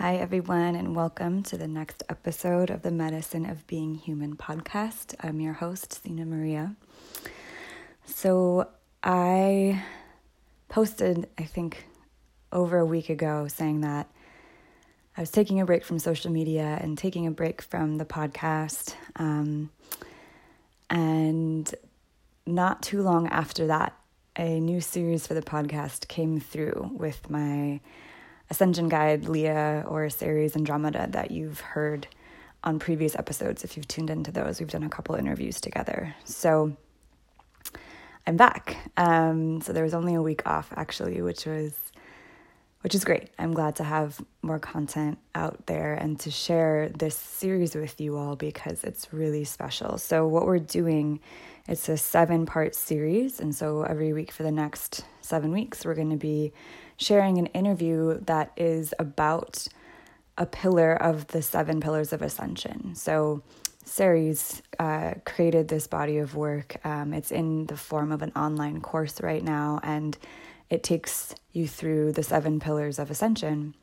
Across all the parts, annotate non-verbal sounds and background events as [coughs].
Hi, everyone, and welcome to the next episode of the Medicine of Being Human podcast. I'm your host, Sina Maria. So, I posted, I think, over a week ago saying that I was taking a break from social media and taking a break from the podcast. Um, and not too long after that, a new series for the podcast came through with my Ascension Guide, Leah, or Ceres Andromeda that you've heard on previous episodes. If you've tuned into those, we've done a couple interviews together. So I'm back. Um, so there was only a week off actually, which was which is great. I'm glad to have more content out there and to share this series with you all because it's really special. So what we're doing, it's a seven part series, and so every week for the next seven weeks, we're going to be sharing an interview that is about a pillar of the seven pillars of ascension. So, Ceres uh, created this body of work. Um, it's in the form of an online course right now, and it takes you through the seven pillars of ascension.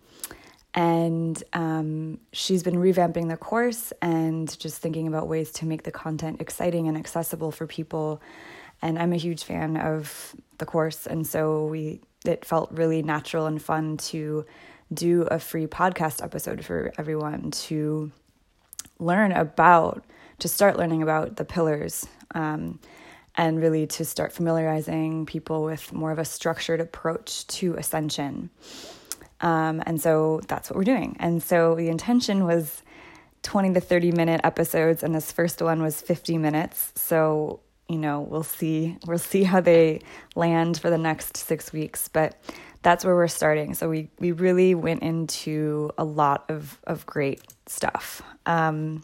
And um, she's been revamping the course and just thinking about ways to make the content exciting and accessible for people. And I'm a huge fan of the course, and so we it felt really natural and fun to do a free podcast episode for everyone to learn about, to start learning about the pillars, um, and really to start familiarizing people with more of a structured approach to ascension. Um, and so that's what we're doing. And so the intention was 20 to 30 minute episodes, and this first one was 50 minutes. So you know, we'll see we'll see how they land for the next 6 weeks, but that's where we're starting. So we we really went into a lot of of great stuff. Um,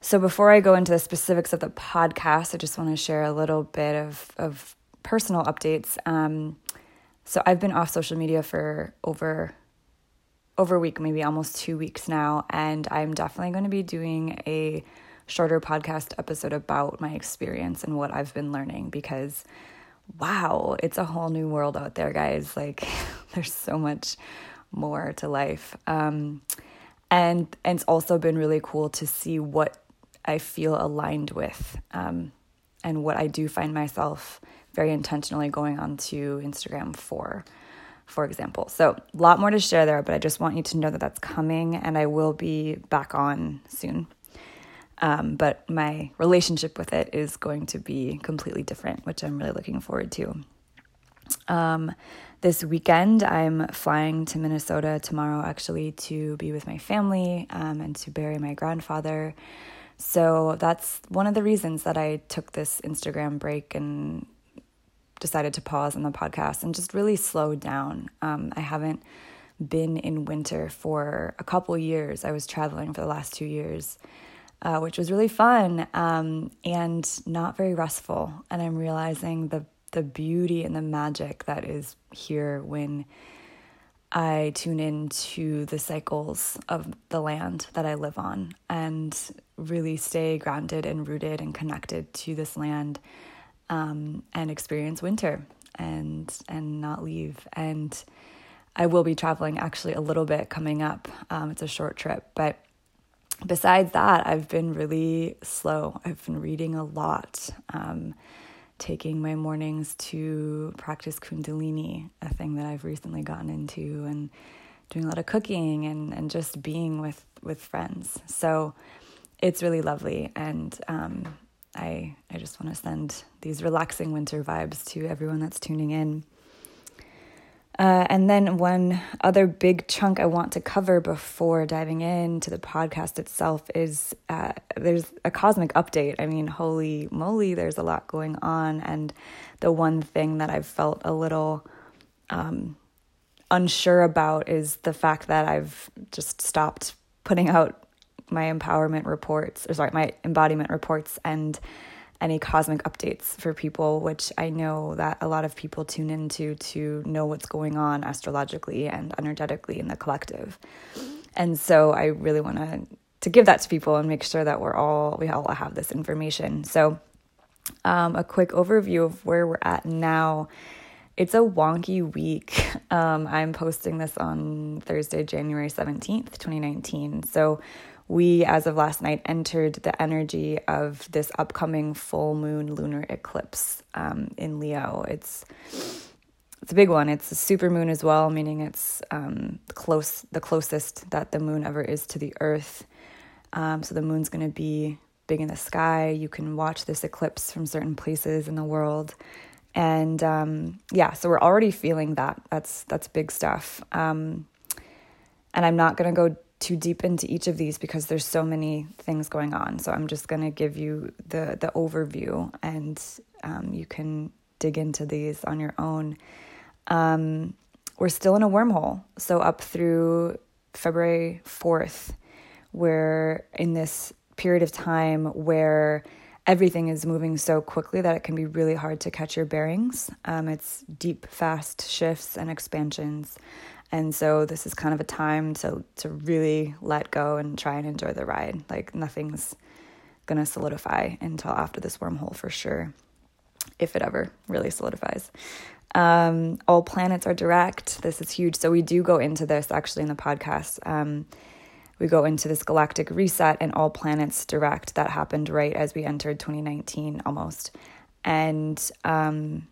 so before I go into the specifics of the podcast, I just want to share a little bit of of personal updates. Um, so I've been off social media for over over a week, maybe almost two weeks now, and I'm definitely going to be doing a shorter podcast episode about my experience and what I've been learning because wow, it's a whole new world out there, guys. Like [laughs] there's so much more to life. Um, and, and it's also been really cool to see what I feel aligned with um, and what I do find myself very intentionally going onto Instagram for, for example. So, a lot more to share there, but I just want you to know that that's coming and I will be back on soon. Um, but my relationship with it is going to be completely different, which I'm really looking forward to. Um, this weekend, I'm flying to Minnesota tomorrow actually to be with my family um, and to bury my grandfather. So that's one of the reasons that I took this Instagram break and decided to pause on the podcast and just really slow down. Um, I haven't been in winter for a couple years. I was traveling for the last two years uh, which was really fun um, and not very restful. And I'm realizing the the beauty and the magic that is here when I tune into the cycles of the land that I live on and really stay grounded and rooted and connected to this land um, and experience winter and and not leave. And I will be traveling actually a little bit coming up. Um, it's a short trip, but besides that, I've been really slow. I've been reading a lot, um, taking my mornings to practice Kundalini, a thing that I've recently gotten into, and doing a lot of cooking and, and just being with, with friends. So it's really lovely. And um, I, I just want to send these relaxing winter vibes to everyone that's tuning in. Uh, and then one other big chunk I want to cover before diving into the podcast itself is uh, there's a cosmic update. I mean, holy moly, there's a lot going on. And the one thing that I've felt a little um, unsure about is the fact that I've just stopped putting out my empowerment reports, or sorry, my embodiment reports and any cosmic updates for people, which I know that a lot of people tune into to know what's going on astrologically and energetically in the collective. And so I really want to to give that to people and make sure that we're all we all have this information. So um, a quick overview of where we're at now it's a wonky week. [laughs] Um, I'm posting this on Thursday, January 17th, 2019. So, we, as of last night, entered the energy of this upcoming full moon lunar eclipse um, in Leo. It's it's a big one. It's a super moon as well, meaning it's um, close, the closest that the moon ever is to the Earth. Um, so the moon's going to be big in the sky. You can watch this eclipse from certain places in the world and um, yeah, so we're already feeling that. That's that's big stuff. Um, and I'm not going to go too deep into each of these because there's so many things going on. So I'm just going to give you the the overview, and um, you can dig into these on your own. Um, we're still in a wormhole, so up through February fourth, we're in this period of time where everything is moving so quickly that it can be really hard to catch your bearings. Um, it's deep, fast shifts and expansions. And so this is kind of a time to to really let go and try and enjoy the ride. Like nothing's gonna solidify until after this wormhole for sure, if it ever really solidifies. Um, all planets are direct. This is huge. So we do go into this actually in the podcast. Um, we go into this galactic reset and all planets direct that happened right as we entered 2019 almost and um,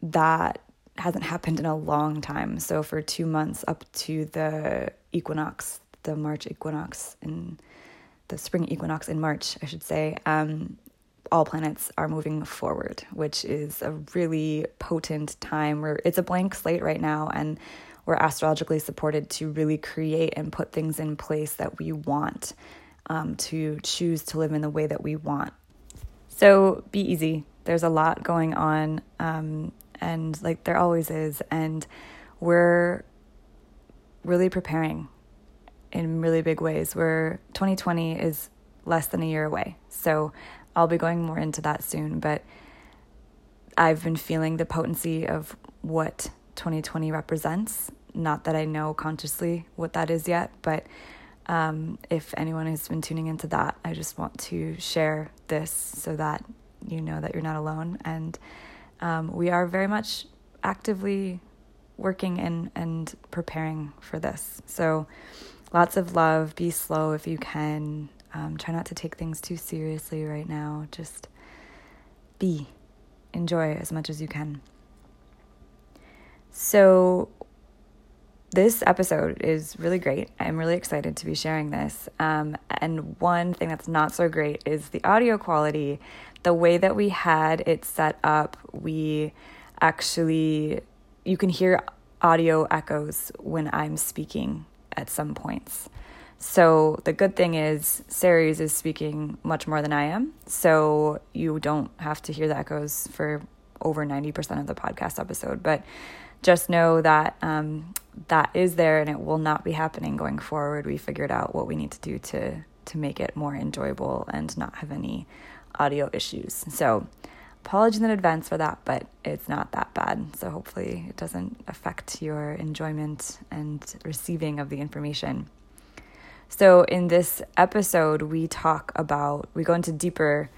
that hasn't happened in a long time so for two months up to the equinox the march equinox in the spring equinox in march i should say um, all planets are moving forward which is a really potent time where it's a blank slate right now and we're astrologically supported to really create and put things in place that we want, um, to choose to live in the way that we want. So be easy. There's a lot going on, um, and like there always is, and we're really preparing in really big ways. Where 2020 is less than a year away, so I'll be going more into that soon. But I've been feeling the potency of what 2020 represents. Not that I know consciously what that is yet, but um, if anyone has been tuning into that, I just want to share this so that you know that you're not alone. And um, we are very much actively working and, and preparing for this. So lots of love. Be slow if you can. Um, try not to take things too seriously right now. Just be. Enjoy as much as you can. So, this episode is really great. I'm really excited to be sharing this. Um, and one thing that's not so great is the audio quality. The way that we had it set up, we actually, you can hear audio echoes when I'm speaking at some points. So the good thing is, Ceres is speaking much more than I am. So you don't have to hear the echoes for over 90% of the podcast episode. But just know that um, that is there and it will not be happening going forward. We figured out what we need to do to to make it more enjoyable and not have any audio issues. So apologies in advance for that, but it's not that bad. So hopefully it doesn't affect your enjoyment and receiving of the information. So in this episode, we talk about we go into deeper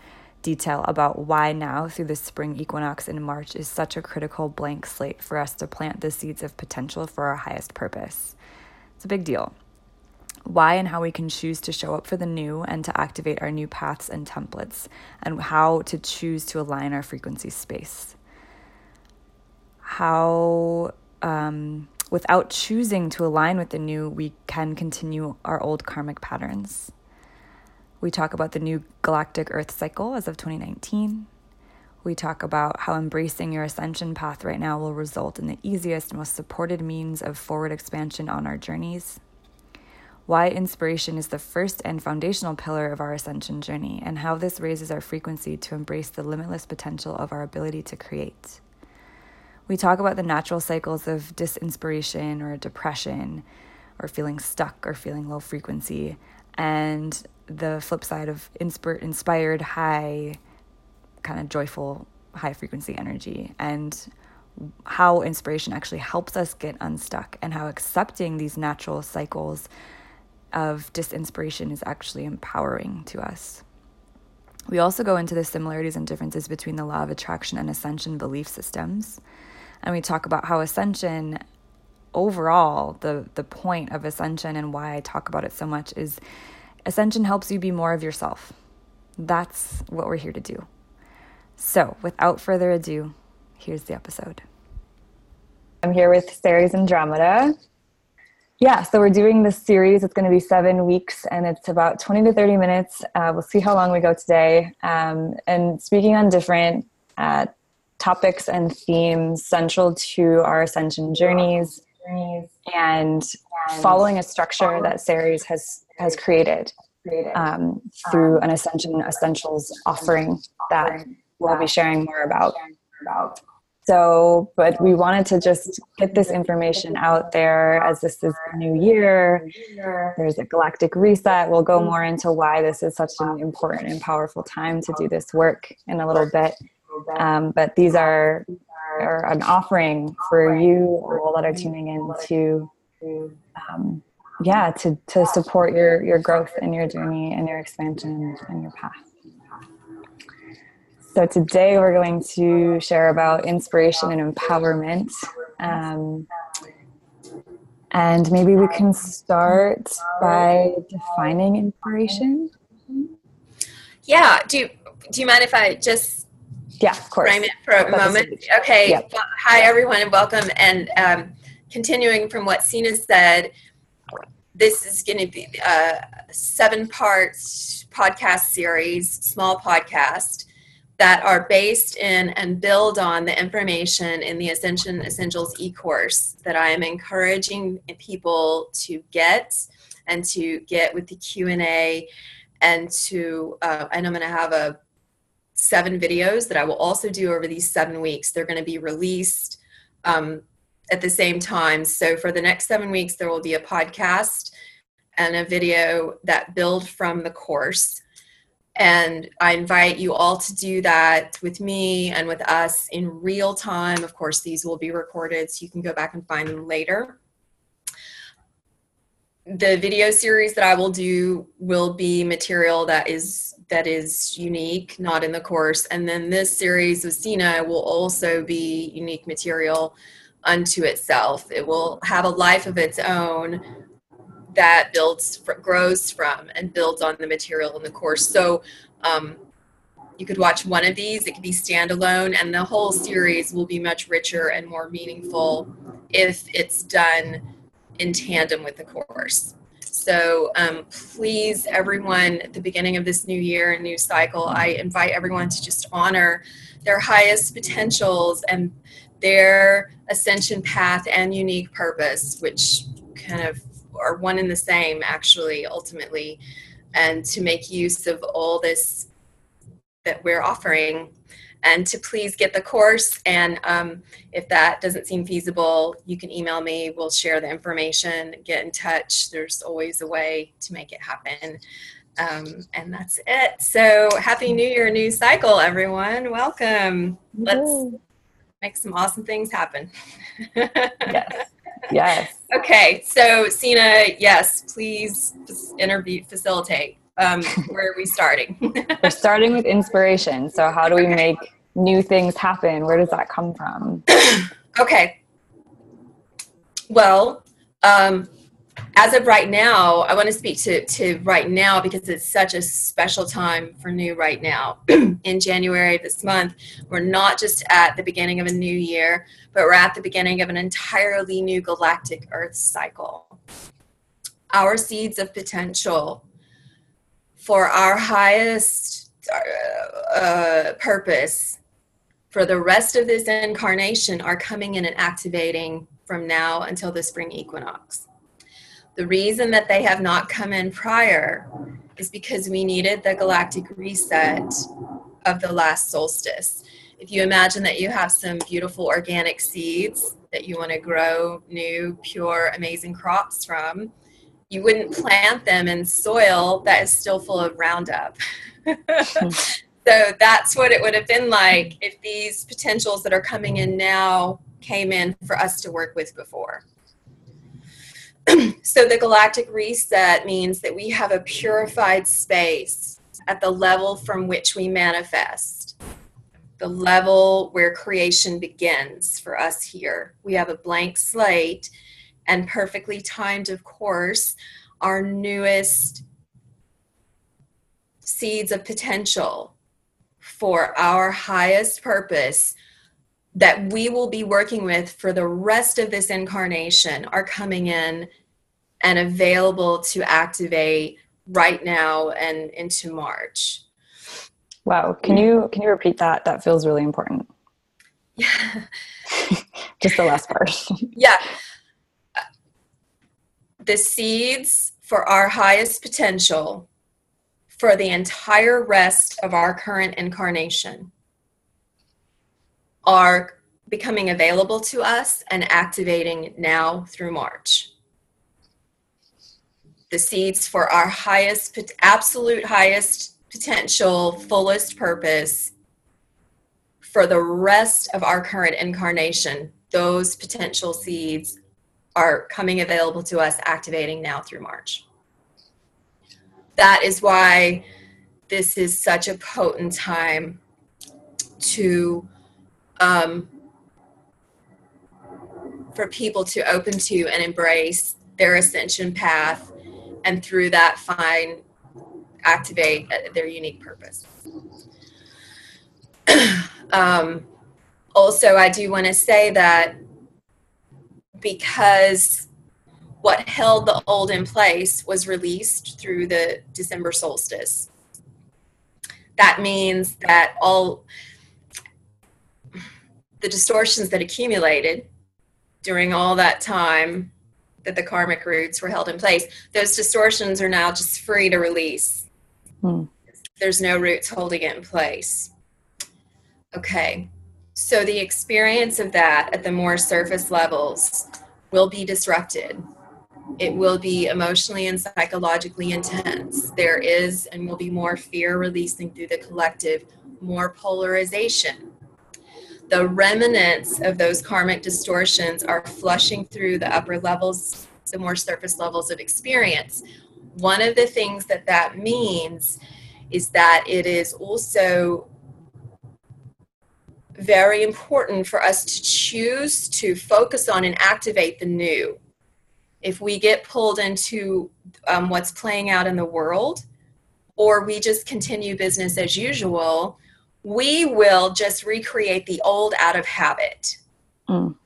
detail about why now, through the spring equinox in March, is such a critical blank slate for us to plant the seeds of potential for our highest purpose. It's a big deal. Why and how we can choose to show up for the new and to activate our new paths and templates, and how to choose to align our frequency space. How, um, without choosing to align with the new, we can continue our old karmic patterns we talk about the new galactic Earth cycle as of 2019. We talk about how embracing your ascension path right now will result in the easiest, most supported means of forward expansion on our journeys. Why inspiration is the first and foundational pillar of our ascension journey, and how this raises our frequency to embrace the limitless potential of our ability to create. We talk about the natural cycles of disinspiration or depression, or feeling stuck or feeling low frequency, and the flip side of inspir- inspired, high, kind of joyful, high frequency energy, and how inspiration actually helps us get unstuck, and how accepting these natural cycles of disinspiration is actually empowering to us. We also go into the similarities and differences between the law of attraction and ascension belief systems. And we talk about how ascension overall the the point of ascension and why I talk about it so much is ascension helps you be more of yourself. That's what we're here to do. So, without further ado, here's the episode. I'm here with Ceres Andromeda. Yeah, so we're doing this series. It's going to be seven weeks and it's about 20 to 30 minutes. Uh, we'll see how long we go today. Um, and speaking on different uh, topics and themes central to our ascension journeys and following a structure that Ceres has, has created um, through an Ascension Essentials offering that we'll be sharing more about. So, but we wanted to just get this information out there as this is the new year. There's a galactic reset. We'll go more into why this is such an important and powerful time to do this work in a little bit. Um, but these are, are an offering for you all that are tuning in to, um, yeah, to, to support your, your growth and your journey and your expansion and your path. So today we're going to share about inspiration and empowerment. Um, and maybe we can start by defining inspiration. Yeah. Do you, do you mind if I just yeah, of course. frame it for a That's moment? Okay. Well, hi, everyone, and welcome. And um, continuing from what Sina said, this is going to be a seven parts podcast series, small podcast that are based in and build on the information in the Ascension Essentials e-course that I am encouraging people to get and to get with the Q&A and to, uh, and I'm going to have a seven videos that I will also do over these seven weeks. They're going to be released um, at the same time. So for the next seven weeks, there will be a podcast and a video that build from the course and I invite you all to do that with me and with us in real time. Of course, these will be recorded so you can go back and find them later. The video series that I will do will be material that is that is unique, not in the course. And then this series with Sina will also be unique material unto itself. It will have a life of its own that builds grows from and builds on the material in the course so um, you could watch one of these it could be standalone and the whole series will be much richer and more meaningful if it's done in tandem with the course so um, please everyone at the beginning of this new year and new cycle i invite everyone to just honor their highest potentials and their ascension path and unique purpose which kind of are one and the same actually ultimately and to make use of all this that we're offering and to please get the course. And um, if that doesn't seem feasible you can email me. We'll share the information get in touch. There's always a way to make it happen. Um, and that's it. So happy new year new cycle everyone. Welcome. Let's make some awesome things happen. Yes. [laughs] Yes. Okay, so Sina, yes, please interview facilitate. Um, where are we starting? [laughs] We're starting with inspiration. So how do we make new things happen? Where does that come from? [clears throat] okay. Well, um, as of right now, I want to speak to, to right now because it's such a special time for new right now. [clears throat] In January this month, we're not just at the beginning of a new year, but we're at the beginning of an entirely new galactic Earth cycle. Our seeds of potential for our highest uh, uh, purpose for the rest of this incarnation are coming in and activating from now until the spring equinox. The reason that they have not come in prior is because we needed the galactic reset of the last solstice. If you imagine that you have some beautiful organic seeds that you want to grow new, pure, amazing crops from, you wouldn't plant them in soil that is still full of Roundup. [laughs] so that's what it would have been like if these potentials that are coming in now came in for us to work with before. [clears throat] so the galactic reset means that we have a purified space at the level from which we manifest, the level where creation begins for us here. We have a blank slate and perfectly timed, of course, our newest seeds of potential for our highest purpose that we will be working with for the rest of this incarnation are coming in and available to activate right now and into March. Wow, can you can you repeat that? That feels really important. Yeah. [laughs] [laughs] Just the last part. yeah. The seeds for our highest potential for the entire rest of our current incarnation are becoming available to us and activating now through March. The seeds for our highest, absolute highest potential, fullest purpose for the rest of our current incarnation, those potential seeds are coming available to us, activating now through March. That is why this is such a potent time to um, for people to open to and embrace their ascension path and through that find activate their unique purpose [clears throat] um, also i do want to say that because what held the old in place was released through the december solstice that means that all the distortions that accumulated during all that time that the karmic roots were held in place, those distortions are now just free to release. Hmm. There's no roots holding it in place. Okay, so the experience of that at the more surface levels will be disrupted. It will be emotionally and psychologically intense. There is and will be more fear releasing through the collective, more polarization the remnants of those karmic distortions are flushing through the upper levels, the more surface levels of experience. One of the things that that means is that it is also very important for us to choose to focus on and activate the new. If we get pulled into um, what's playing out in the world, or we just continue business as usual, we will just recreate the old out of habit. Mm.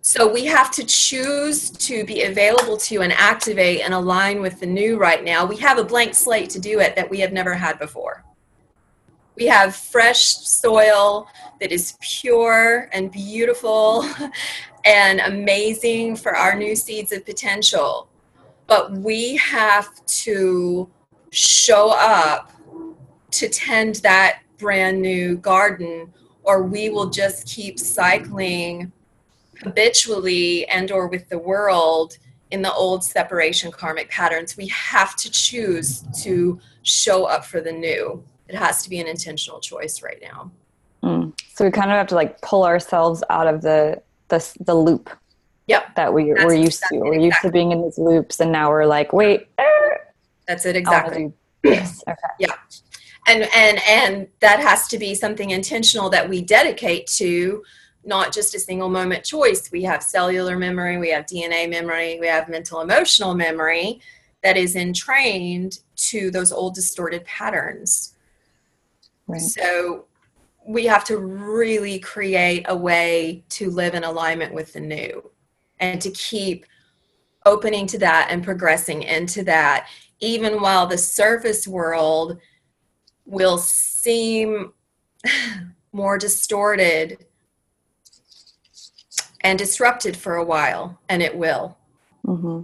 So we have to choose to be available to and activate and align with the new right now. We have a blank slate to do it that we have never had before. We have fresh soil that is pure and beautiful [laughs] and amazing for our new seeds of potential. But we have to show up to tend that brand new garden or we will just keep cycling habitually and or with the world in the old separation karmic patterns we have to choose to show up for the new it has to be an intentional choice right now. Mm. so we kind of have to like pull ourselves out of the the, the loop yep. that we, we're used exactly, to we're exactly. used to being in these loops and now we're like wait that's it exactly. yes [clears throat] okay. Yeah. And and and that has to be something intentional that we dedicate to not just a single moment choice. We have cellular memory we have dna memory we have mental emotional memory that is entrained to those old distorted patterns right. so we have to really create a way to live in alignment with the new and to keep opening to that and progressing into that even while the surface world will seem [laughs] more distorted and disrupted for a while and it will mm-hmm.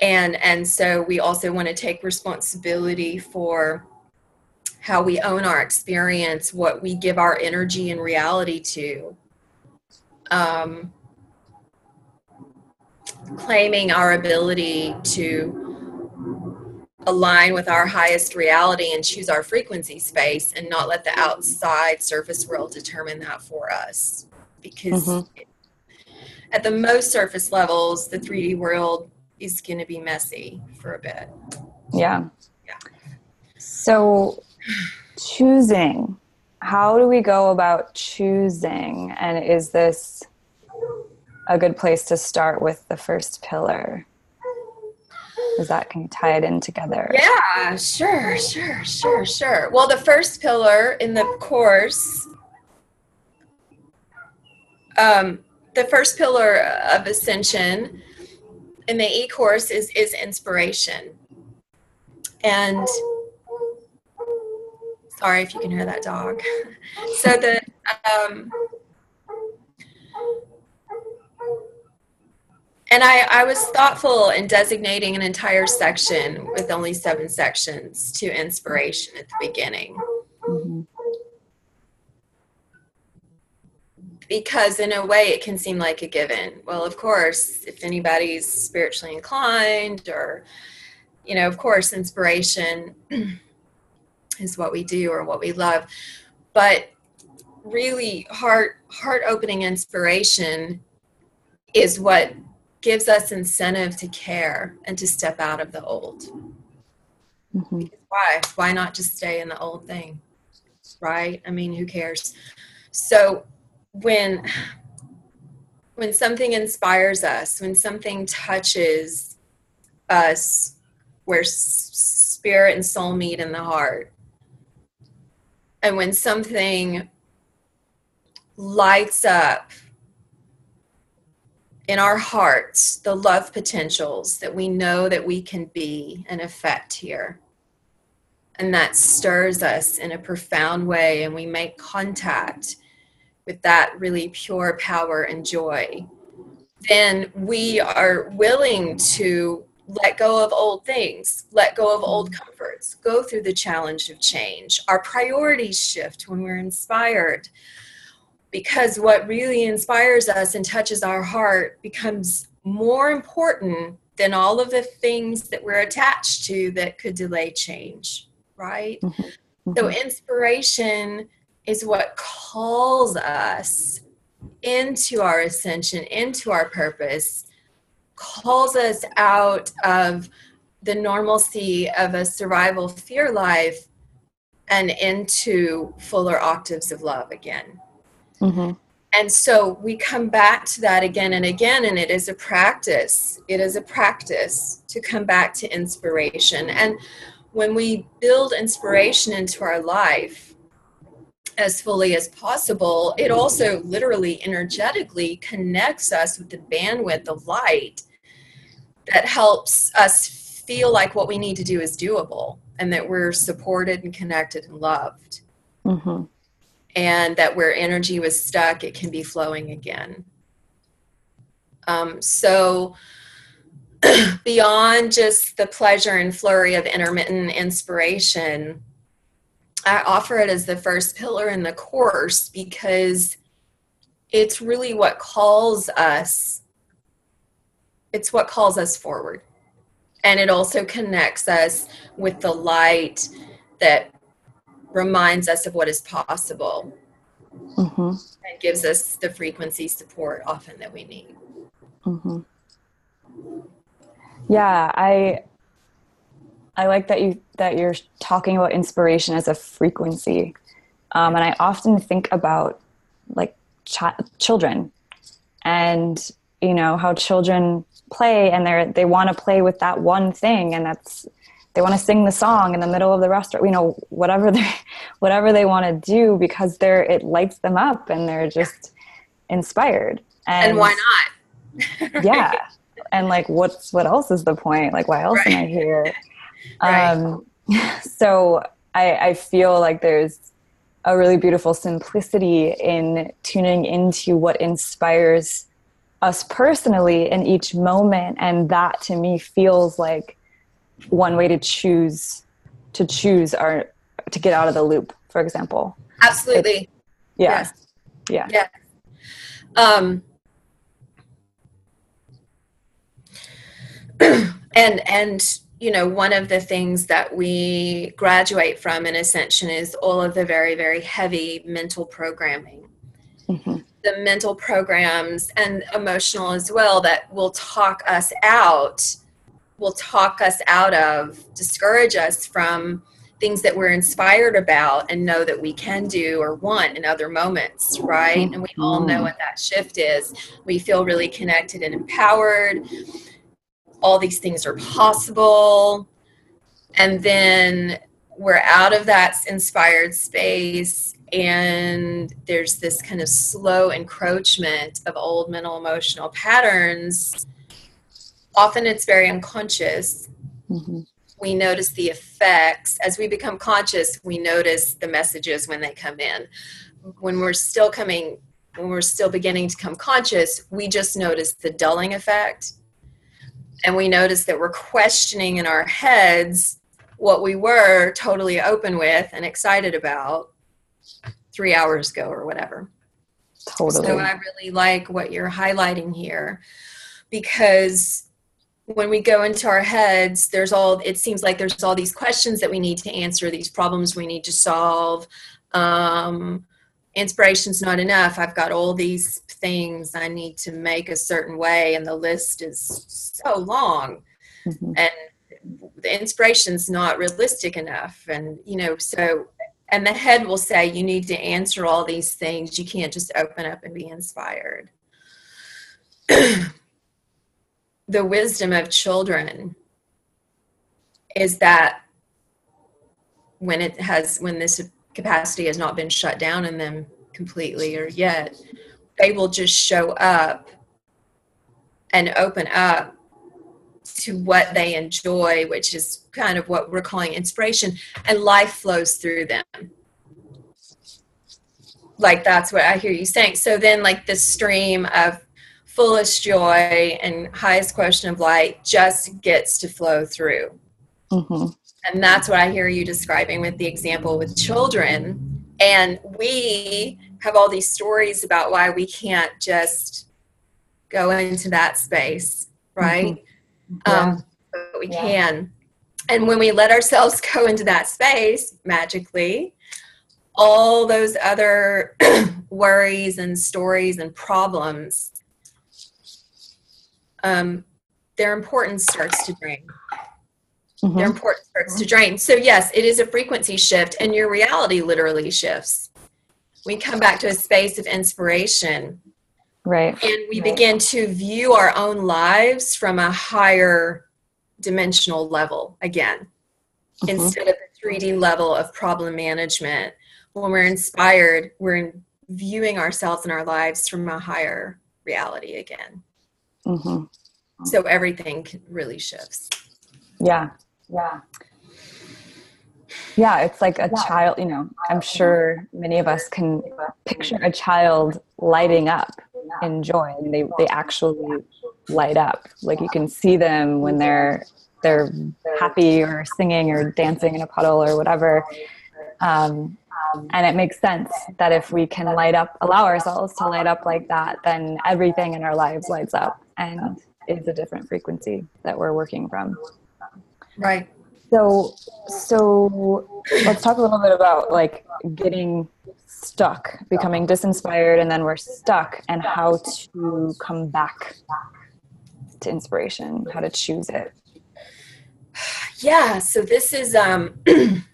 and and so we also want to take responsibility for how we own our experience what we give our energy and reality to. Um, claiming our ability to align with our highest reality and choose our frequency space and not let the outside surface world determine that for us. Because mm-hmm. at the most surface levels the 3d world is going to be messy for a bit. Yeah. Yeah. So, choosing. How do we go about choosing? And is this a good place to start with the first pillar? Is that can you tie it in together? Yeah, sure, sure, sure, sure. Well, the first pillar in the course, um, the first pillar of ascension in the e course is is inspiration, and sorry if you can hear that dog. [laughs] so the um, and I, I was thoughtful in designating an entire section with only seven sections to inspiration at the beginning. Mm-hmm. Because, in a way, it can seem like a given. Well, of course, if anybody's spiritually inclined, or, you know, of course, inspiration [clears throat] is what we do or what we love. But really, heart heart opening inspiration is what gives us incentive to care and to step out of the old. Mm-hmm. Why? Why not just stay in the old thing? Right? I mean, who cares? So when when something inspires us, when something touches us where spirit and soul meet in the heart, and when something lights up in our hearts the love potentials that we know that we can be and affect here. And that stirs us in a profound way, and we make contact with that really pure power and joy. Then we are willing to let go of old things, let go of old comforts, go through the challenge of change. Our priorities shift when we're inspired because what really inspires us and touches our heart becomes more important than all of the things that we're attached to that could delay change, right? Mm-hmm. Mm-hmm. So, inspiration is what calls us into our ascension, into our purpose, calls us out of the normalcy of a survival fear life and into fuller octaves of love again. Mm-hmm. And so we come back to that again and again, and it is a practice. It is a practice to come back to inspiration. And when we build inspiration into our life as fully as possible, it also literally energetically connects us with the bandwidth of light that helps us feel like what we need to do is doable and that we're supported and connected and loved. Mm-hmm and that where energy was stuck, it can be flowing again. Um, so, [clears throat] beyond just the pleasure and flurry of intermittent inspiration, I offer it as the first pillar in the course because it's really what calls us it's what calls us forward and it also connects us with the light that reminds us of what is possible mm-hmm. and gives us the frequency support often that we need. Mm-hmm. Yeah, I I like that you that you're talking about inspiration as a frequency, um, and I often think about like ch- children, and you know how children play, and they they want to play with that one thing, and that's they want to sing the song in the middle of the restaurant you know whatever they [laughs] whatever they want to do because they're it lights them up and they're just inspired. And, and why not? [laughs] Yeah. And like what's what else is the point? Like why else right. am i here right. um [laughs] so i i feel like there's a really beautiful simplicity in tuning into what inspires us personally in each moment. And that to me feels like one way to choose to choose our to get out of the loop for example. Absolutely. Yeah. Yes. yeah. Yeah um [clears throat] and and you know one of the things that we graduate from in ascension is all of the very very heavy mental programming mm-hmm. the mental programs and emotional as well that will talk us out will talk us out of, discourage us from things that we're inspired about and know that we can do or want in other moments, right? And we all know mm-hmm. what that shift is. We feel really connected and empowered. All these things are possible. And then we're out of that inspired space and there's this kind of slow encroachment of old mental emotional patterns. Often it's very unconscious. Mm-hmm. we notice the effects. As we become conscious we notice the messages when they come in. When we're still coming when we're still beginning to come conscious we just notice the dulling effect and we notice that we're questioning in our heads what we were totally open with and excited about three hours ago or whatever. Totally. So I really like what you're highlighting here because when we go into our heads, there's all, it seems like there's all these questions that we need to answer, these problems we need to solve. Um, inspiration's not enough. I've got all these things I need to make a certain way, and the list is so long. Mm-hmm. And the inspiration's not realistic enough and you know so and the head will say you need to answer all these things you can't just open up and be inspired [clears throat] the wisdom of children is that when it has when this capacity has not been shut down in them completely or yet they will just show up and open up to what they enjoy, which is kind of what we're calling inspiration, and life flows through them. Like that's what I hear you saying. So then, like the stream of fullest joy and highest question of light just gets to flow through. Mm-hmm. And that's what I hear you describing with the example with children. And we have all these stories about why we can't just go into that space, right? Mm-hmm yeah. um, but we yeah. can. And when we let ourselves go into that space magically, all those other [clears throat] worries and stories and problems, um, their importance starts to drain. Mm-hmm. Their importance starts to drain. So, yes, it is a frequency shift, and your reality literally shifts. We come back to a space of inspiration Right. And we right. begin to view our own lives from a higher dimensional level again, mm-hmm. instead of the 3D level of problem management. When we're inspired, we're viewing ourselves and our lives from a higher reality again. Mm-hmm. So everything really shifts. Yeah. Yeah. Yeah, it's like a child, you know, I'm sure many of us can picture a child lighting up enjoy and they, they actually light up. Like you can see them when they're they're happy or singing or dancing in a puddle or whatever. Um, and it makes sense that if we can light up allow ourselves to light up like that then everything in our lives lights up and is a different frequency that we're working from right so so let's talk a little bit about like getting stuck, becoming disinspired, and then we're stuck, and how to come back to inspiration, how to choose it. Yeah, so this is um [clears throat]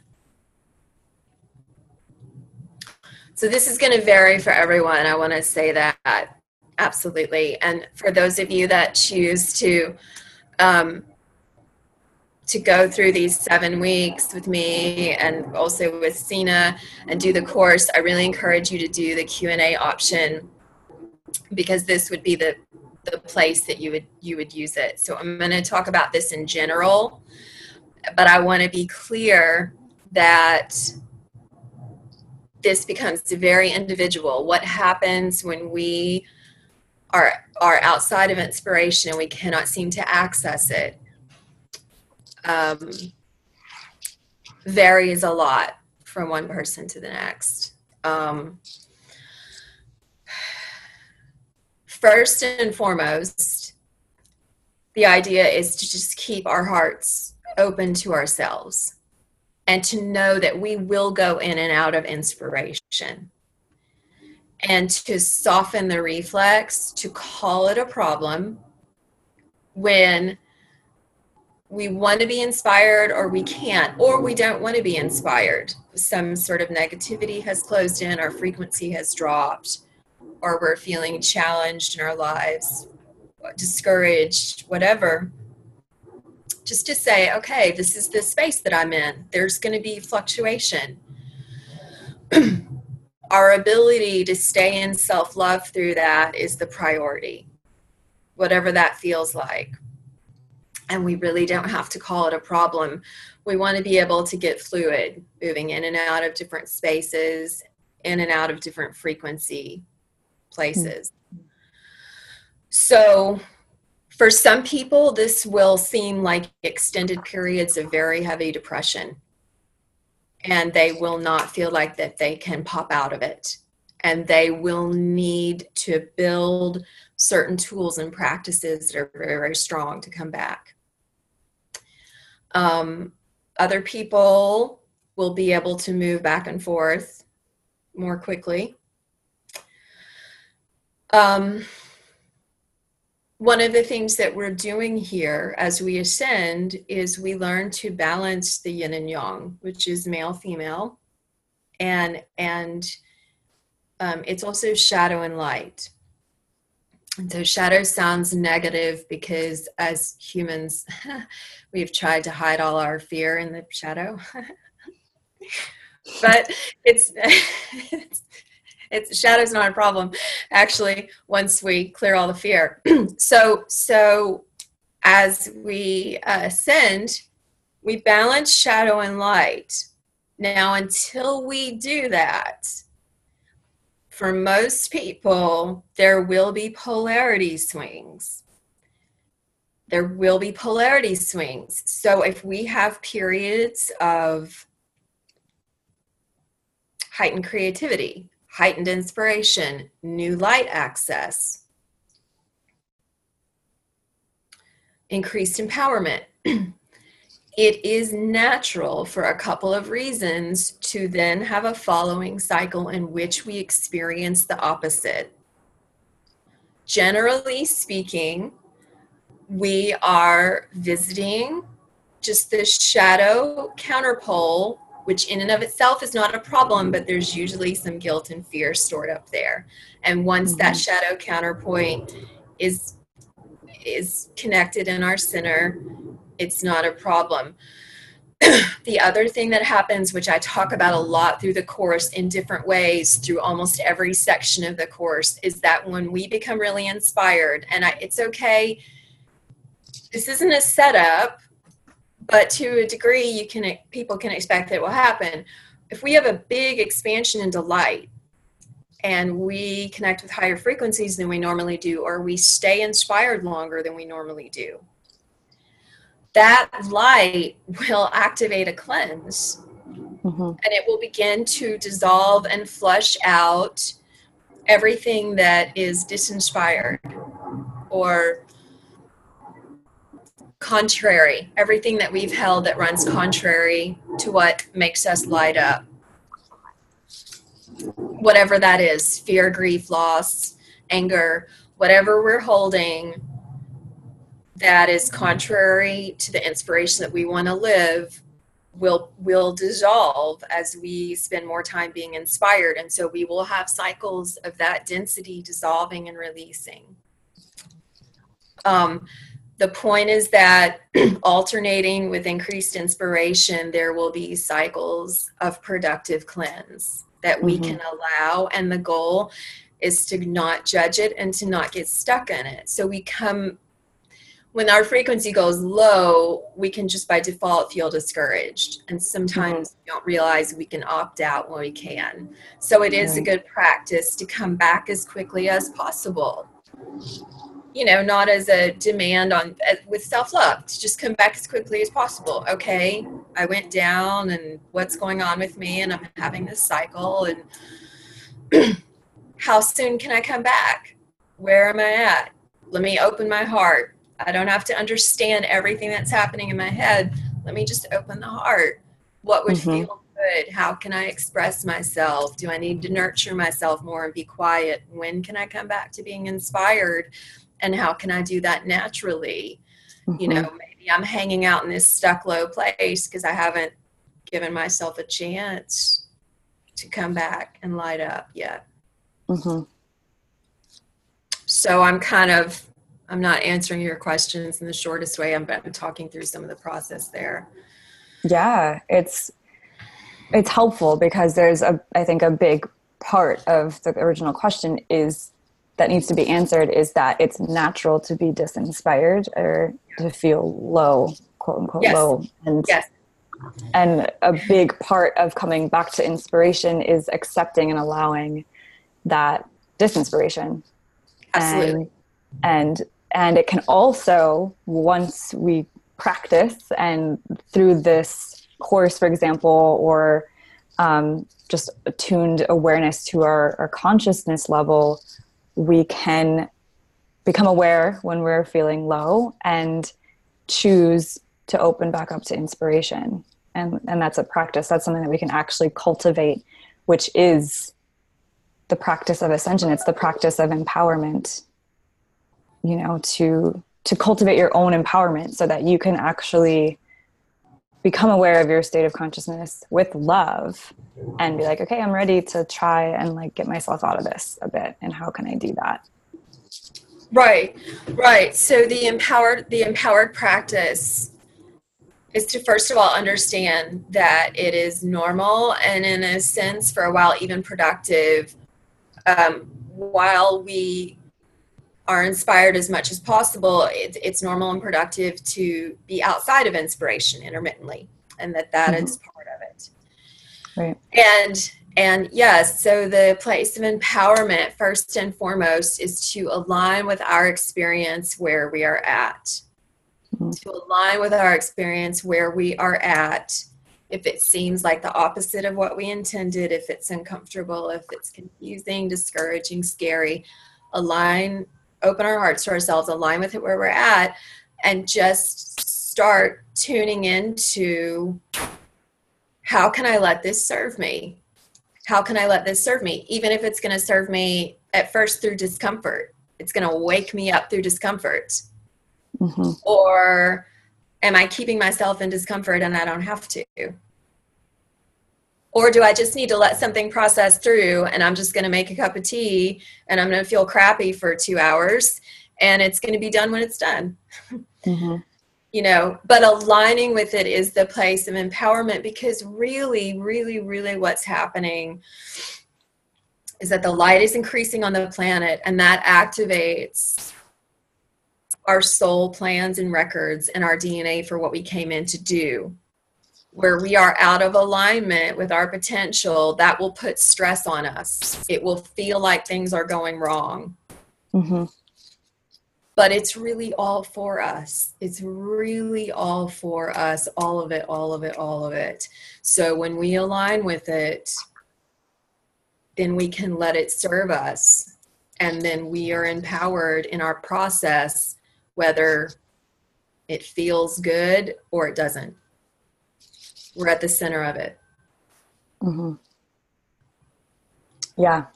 so this is going to vary for everyone. I want to say that absolutely. And for those of you that choose to um, to go through these seven weeks with me and also with Sina and do the course, I really encourage you to do the Q and A option because this would be the the place that you would you would use it. So I'm going to talk about this in general, but I want to be clear that this becomes very individual. What happens when we are are outside of inspiration and we cannot seem to access it? Um, varies a lot from one person to the next. Um, first and foremost, the idea is to just keep our hearts open to ourselves and to know that we will go in and out of inspiration and to soften the reflex to call it a problem when we want to be inspired or we can't, or we don't want to be inspired. Some sort of negativity has closed in, our frequency has dropped, or we're feeling challenged in our lives, discouraged, whatever. Just to say, okay, this is the space that I'm in. There's going to be fluctuation. [clears throat] our ability to stay in self love through that is the priority, whatever that feels like and we really don't have to call it a problem. We want to be able to get fluid, moving in and out of different spaces, in and out of different frequency places. Mm-hmm. So, for some people, this will seem like extended periods of very heavy depression, and they will not feel like that they can pop out of it. And they will need to build certain tools and practices that are very, very strong to come back. Um, other people will be able to move back and forth more quickly. Um, one of the things that we're doing here as we ascend is we learn to balance the yin and yang, which is male female, and and um, it's also shadow and light. So shadow sounds negative because as humans, [laughs] we've tried to hide all our fear in the shadow. [laughs] but it's, it's [laughs] it's shadow's not a problem. Actually once we clear all the fear. [clears throat] So so as we uh, ascend we balance shadow and light. Now until we do that for most people, there will be polarity swings. There will be polarity swings. So if we have periods of heightened creativity, heightened inspiration, new light access, increased empowerment, [clears throat] it is natural for a couple of reasons to then have a following cycle in which we experience the opposite. Generally speaking, we are visiting just the shadow counterpole, which in and of itself is not a problem, but there's usually some guilt and fear stored up there. And once mm-hmm. that shadow counterpoint is is connected in our center, it's not a problem. [clears throat] the other thing that happens, which I talk about a lot through the course in different ways, through almost every section of the course, is that when we become really inspired, and I, it's okay, this isn't a setup, but to a degree, you can people can expect that it will happen. If we have a big expansion into light, and we connect with higher frequencies than we normally do, or we stay inspired longer than we normally do that light will activate a cleanse mm-hmm. and it will begin to dissolve and flush out everything that is disinspired or contrary, everything that we've held that runs contrary to what makes us light up. Whatever that is fear, grief, loss, anger, whatever we're holding that is contrary to the inspiration that we want to live will will dissolve as we spend more time being inspired. And so we will have cycles of that density dissolving and releasing. Um, the point is that [clears throat] alternating with increased inspiration there will be cycles of productive cleanse that we mm-hmm. can allow. And the goal is to not judge it and to not get stuck in it. So we come when our frequency goes low, we can just by default feel discouraged. And sometimes mm-hmm. we don't realize we can opt out when we can. So it is a good practice to come back as quickly as possible. You know, not as a demand on with self love, to just come back as quickly as possible. Okay, I went down, and what's going on with me, and I'm having this cycle, and [clears throat] how soon can I come back? Where am I at? Let me open my heart I don't have to understand everything that's happening in my head. Let me just open the heart. What would mm-hmm. feel good? How can I express myself? Do I need to nurture myself more and be quiet? When can I come back to being inspired? And how can I do that naturally? Mm-hmm. You know, maybe I'm hanging out in this stuck low place because I haven't given myself a chance to come back and light up yet. Mm-hmm. So I'm kind of I'm not answering your questions in the shortest way. I'm, I'm talking through some of the process there. Yeah, it's it's helpful because there's a I think a big part of the original question is that needs to be answered is that it's natural to be disinspired or to feel low, quote unquote yes. low. And yes. and a big part of coming back to inspiration is accepting and allowing that disinspiration. Absolutely. And and and it can also once we practice and through this course for example or um, just attuned awareness to our, our consciousness level we can become aware when we're feeling low and choose to open back up to inspiration. And and that's a practice. That's something that we can actually cultivate which is the practice of ascension. It's the practice of empowerment you know to to cultivate your own empowerment so that you can actually become aware of your state of consciousness with love and be like okay i'm ready to try and like get myself out of this a bit. And how can i do that? Right. Right. So the empowered the empowered practice is to first of all understand that it is normal and in a sense for a while even productive um, while we are inspired as much as possible, it, it's normal and productive to be outside of inspiration intermittently, and that that mm-hmm. is part of it. Right. And and yes, so the place of empowerment, first and foremost, is to align with our experience where we are at. Mm-hmm. To align with our experience where we are at. If it seems like the opposite of what we intended, if it's uncomfortable, if it's confusing, discouraging, scary, align open our hearts to ourselves, align with it where we're at, and just start tuning into how can I let this serve me? How can I let this serve me? Even if it's going to serve me at first through discomfort, it's going to wake me up through discomfort. Mm-hmm. Or am I keeping myself in discomfort and I don't have to? Or do I just need to let something process through and I'm just going to make a cup of tea and I'm going to feel crappy for two hours and it's going to be done when it's done? [laughs] Mm-hmm. you know, but aligning with it is the place of empowerment because really, really, really what's happening is that the light is increasing on the planet and that activates our soul plans and records and our DNA for what we came in to do where we are out of alignment with our potential, that will put stress on us. It will feel like things are going wrong. Mm-hmm. But it's really all for us. It's really all for us. All of it, all of it, all of it. So when we align with it, then we can let it serve us. And then we are empowered in our process, whether it feels good or it doesn't we're at the center of it. Mm-hmm. Yeah,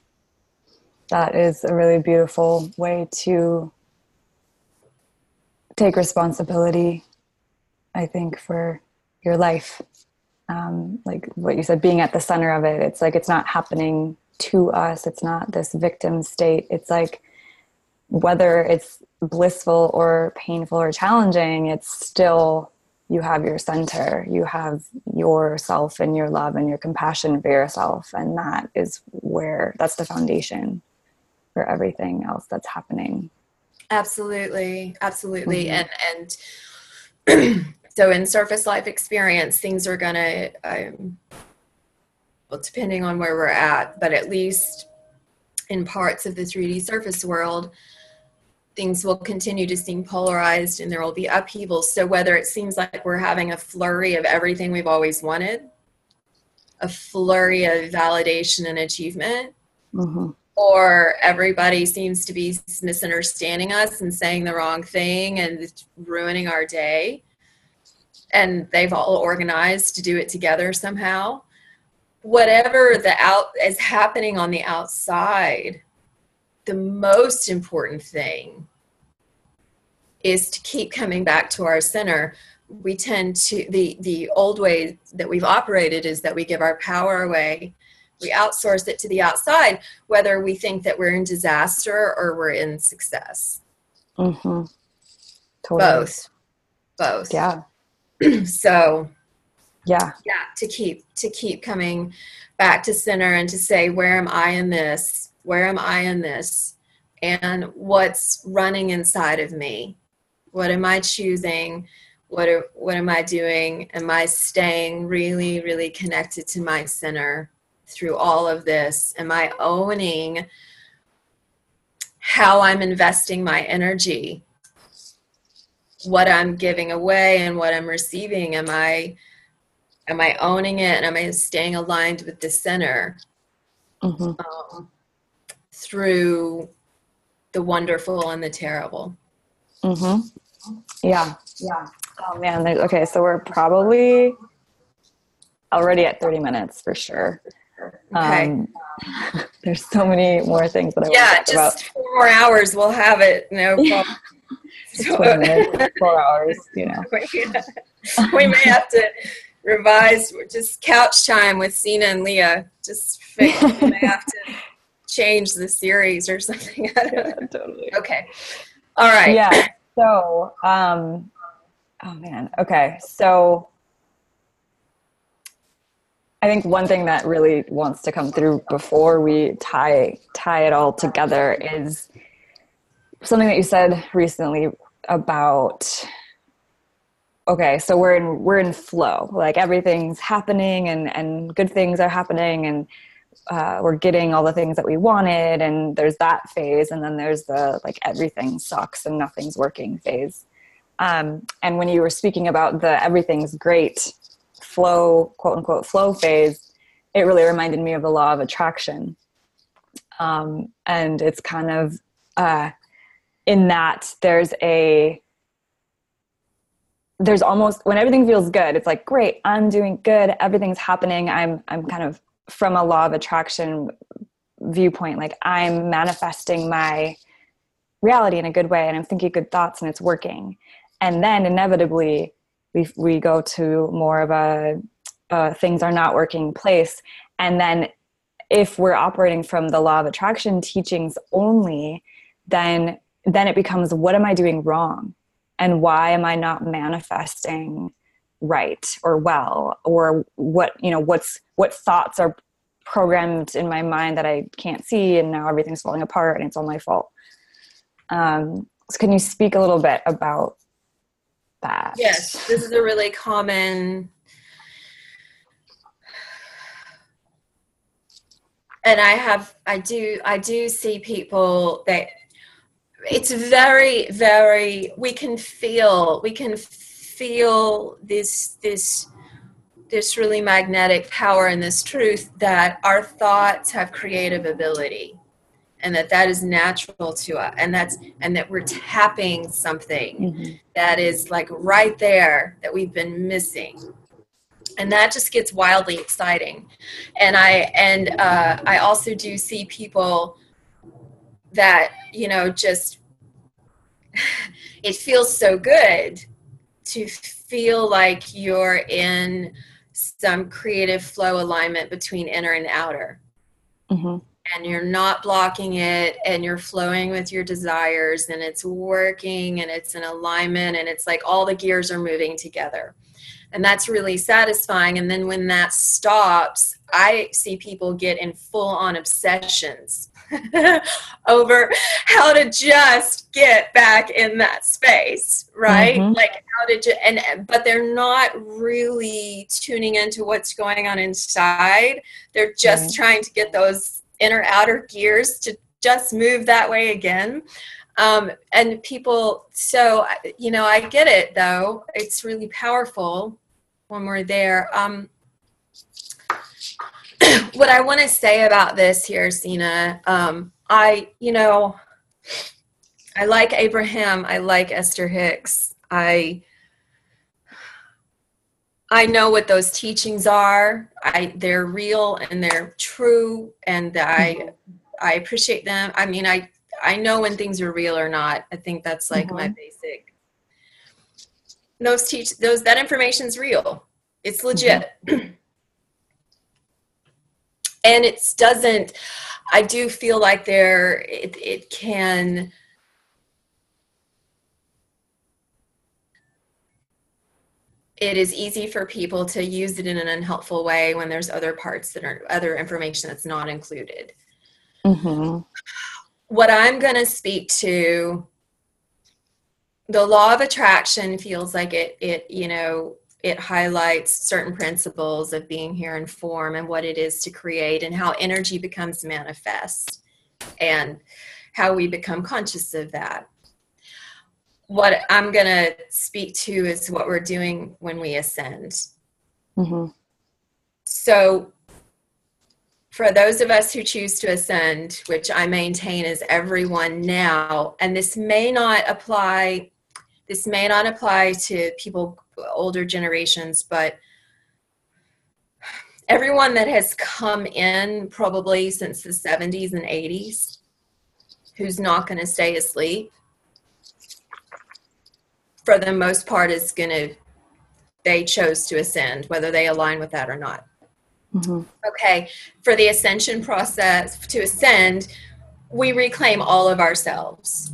that is a really beautiful way to take responsibility, I think, for your life. Um, like what you said, being at the center of it, it's like it's not happening to us, it's not this victim state. It's like whether it's blissful or painful or challenging, it's still you have your center you have yourself and your love and your compassion for yourself. And that is where that's the foundation for everything else that's happening. Absolutely. Absolutely. Mm-hmm. and and [clears throat] so in surface life experience things are gonna um, well depending on where we're at but at least in parts of the 3d surface world things will continue to seem polarized and there will be upheavals. So, whether it seems like we're having a flurry of everything we've always wanted, a flurry of validation and achievement, mm-hmm. or everybody seems to be misunderstanding us and saying the wrong thing and ruining our day, and they've all organized to do it together somehow. Whatever the out is happening on the outside, the most important thing is to keep coming back to our center. We tend to the the old way that we've operated is that we give our power away. We outsource it to the outside whether we think that we're in disaster or we're in success. Mm-hmm. totally. both. Both. Yeah. [clears throat] So yeah. yeah to keep to keep coming back to center and to say where am i in this where am i in this? And what's running inside of me? What am i choosing? What are, what am i doing? Am i staying really really connected to my center through all of this? Am i owning how i'm investing my energy? What i'm giving away and what i'm receiving? Am i am i owning it? And am i staying aligned with the center? Mm-hmm. um, through the wonderful and the terrible mm-hmm. yeah yeah oh man okay so we're probably already at 30 minutes for sure okay. Um, [laughs] there's so many more things that I yeah, want to talk just four more hours. We'll have it. No problem. 20 minutes, four hours, you know. [laughs] we may have to revise just couch time with Sina and Leah. Just fix, we may have to change the series or [laughs] something. yeah, totally. Okay. All right. Yeah. So, um, oh man. Okay. So, I think one thing that really wants to come through before we tie tie it all together is something that you said recently about okay so we're in we're in flow like everything's happening and and good things are happening and uh, we're getting all the things that we wanted and there's that phase and then there's the like everything sucks and nothing's working phase. Um, and when you were speaking about the everything's great flow quote unquote flow phase it really reminded me of the law of attraction. Um, and it's kind of uh, in that there's a there's almost when everything feels good it's like great i'm doing good everything's happening i'm i'm kind of from a law of attraction viewpoint like i'm manifesting my reality in a good way and i'm thinking good thoughts and it's working and then inevitably we we go to more of a uh, things are not working place and then if we're operating from the law of attraction teachings only then then it becomes what am I doing wrong? And why am I not manifesting right or well? Or what, you know, what's what thoughts are programmed in my mind that I can't see and now everything's falling apart and it's all my fault. Um, so can you speak a little bit about that? Yes, this is a really common and I have I do I do see people that it's very very we can feel we can this this this really magnetic power and this truth that our thoughts have creative ability and that that is natural to us and that's and that we're tapping something mm-hmm. that is like right there that we've been missing and that just gets wildly exciting and i and uh, i also do see people that you know just [sighs] it feels so good to feel like you're in some creative flow alignment between inner and outer. Mm-hmm. and you're not blocking it and you're flowing with your desires and it's working and it's in alignment and it's like all the gears are moving together. And that's really satisfying. And then when that stops i see people get in full on obsessions [laughs] over how to just get back in that space right? Mm-hmm. like how to ju- and but they're not really tuning into what's going on inside. They're just right. trying to get those inner outer gears to just move that way again. Um, and people so you know i get it though. It's really powerful when we're there. Um, [coughs] what I want to say about this here, Sina, um, I, you know, I like Abraham. I like Esther Hicks. I, I know what those teachings are. I, they're real and they're true, and I, I appreciate them. I mean, I, I know when things are real or not. I think that's like mm-hmm. my basic those teach those that information's real. It's legit. Mm-hmm. [clears throat] and it doesn't I do feel like there it, it can it is easy for people to use it in an unhelpful way when there's other parts that are other information that's not included. Mm-hmm. What I'm going to speak to, the law of attraction feels like it, it, you know, it highlights certain principles of being here in form and what it is to create and how energy becomes manifest and how we become conscious of that what I'm going to speak to is what we're doing when we ascend. Mm-hmm. So, for those of us who choose to ascend, which I maintain is everyone now, and this may not apply, this may not apply to people older generations, but everyone that has come in probably since the 70s and 80s who's not going to stay asleep for the most part is going to they chose to ascend whether they align with that or not mm-hmm. okay for the ascension process to ascend we reclaim all of ourselves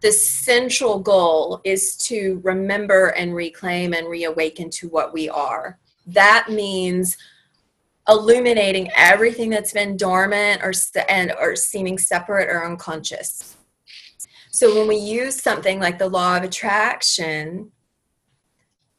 the central goal is to remember and reclaim and reawaken to what we are that means illuminating everything that's been dormant or and or seeming separate or unconscious so when we use something like the law of attraction,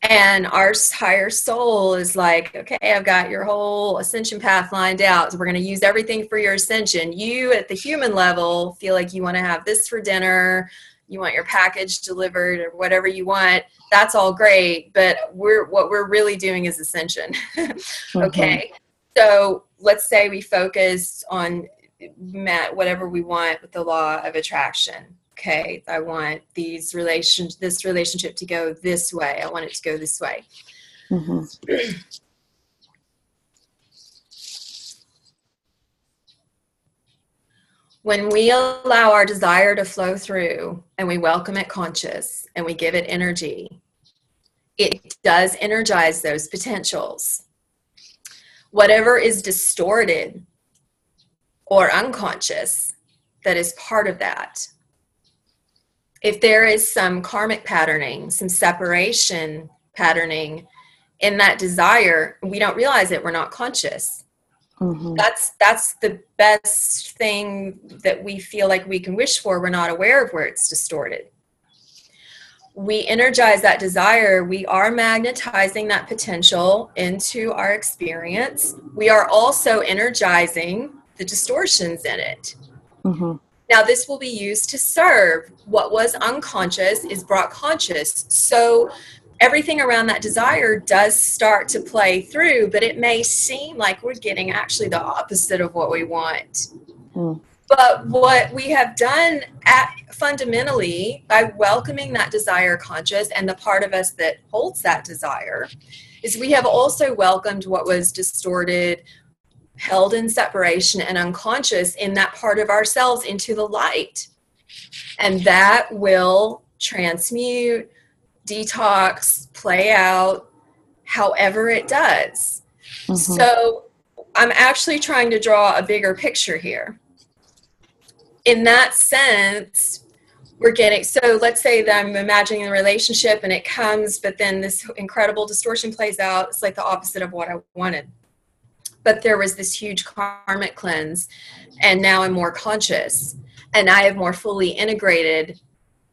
and our higher soul is like, okay, I've got your whole ascension path lined out. So we're going to use everything for your ascension. You at the human level feel like you want to have this for dinner, you want your package delivered or whatever you want. That's all great, but we're what we're really doing is ascension. [laughs] okay. Mm-hmm. So let's say we focus on met whatever we want with the law of attraction okay i want these relations this relationship to go this way i want it to go this way mm-hmm. [clears throat] when we allow our desire to flow through and we welcome it conscious and we give it energy it does energize those potentials whatever is distorted or unconscious that is part of that if there is some karmic patterning, some separation patterning in that desire, we don't realize it, we're not conscious. Mm-hmm. That's that's the best thing that we feel like we can wish for. We're not aware of where it's distorted. We energize that desire. We are magnetizing that potential into our experience. We are also energizing the distortions in it. Mm-hmm. Now, this will be used to serve. What was unconscious is brought conscious. So, everything around that desire does start to play through, but it may seem like we're getting actually the opposite of what we want. Mm. But what we have done at, fundamentally by welcoming that desire conscious and the part of us that holds that desire is we have also welcomed what was distorted held in separation and unconscious in that part of ourselves into the light. And that will transmute, detox, play out however it does. Mm-hmm. So I'm actually trying to draw a bigger picture here. In that sense, we're getting so let's say that I'm imagining a relationship and it comes, but then this incredible distortion plays out. It's like the opposite of what I wanted but there was this huge karmic cleanse and now i'm more conscious and i have more fully integrated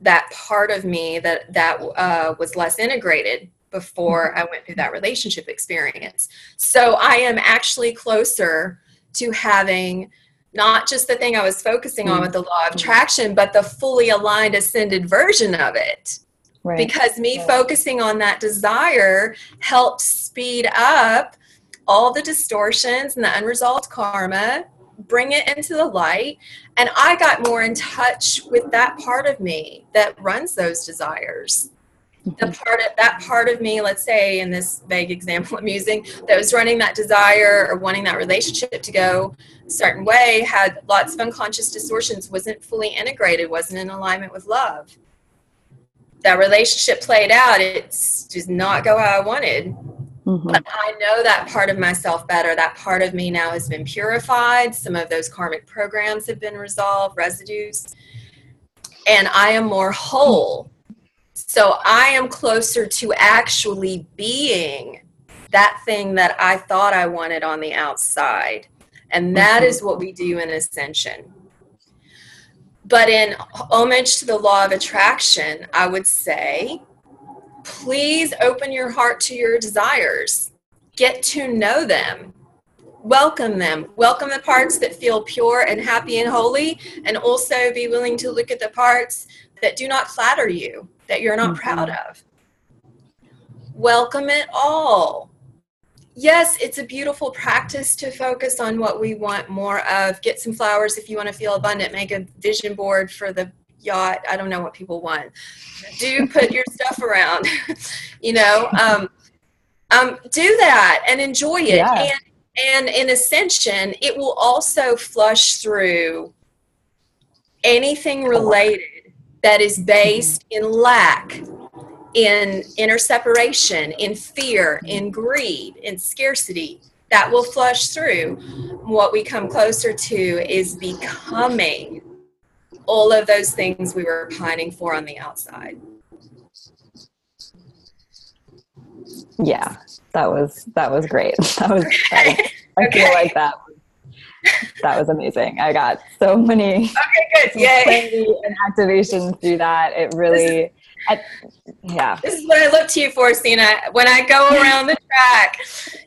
that part of me that that uh, was less integrated before i went through that relationship experience so i am actually closer to having not just the thing i was focusing on with the law of attraction but the fully aligned ascended version of it Right. because me right. focusing on that desire helped speed up all the distortions and the unresolved karma, bring it into the light. And I got more in touch with that part of me that runs those desires. The mm-hmm. part of that part of me, let's say in this vague example I'm using, that was running that desire or wanting that relationship to go a certain way, had lots of unconscious distortions, wasn't fully integrated, wasn't in alignment with love. that relationship played out, it's just not go how I wanted. Mm-hmm. I know that part of myself better. That part of me now has been purified. Some of those karmic programs have been resolved, residues, and I am more whole. So I am closer to actually being that thing that I thought I wanted on the outside. And that mm-hmm. is what we do in Ascension. But in homage to the law of attraction, I would say, please open your heart to your desires. Get to know them. Welcome them. Welcome the parts that feel pure and happy and holy, and also be willing to look at the parts that do not flatter you, that you're not mm-hmm. proud of. Welcome it all yes, it's a beautiful practice to focus on what we want more of. Get some flowers if you want to feel abundant. Make a vision board for the yacht. I don't know what people want. Do put your stuff around, [laughs] you know. Um, um, do that and enjoy it. Yeah. And and in ascension, it will also flush through anything related that is based in lack in inner separation, in fear, in greed, in scarcity. That will flush through. What we come closer to is becoming all of those things we were pining for on the outside. Yeah, that was that was great. [laughs] That was, that was I okay. feel like that that was amazing. I got so many okay, good. [laughs] Yay. and activations through that. It really I, yeah. This is what I look to you for, Sina. When I go [laughs] around the track,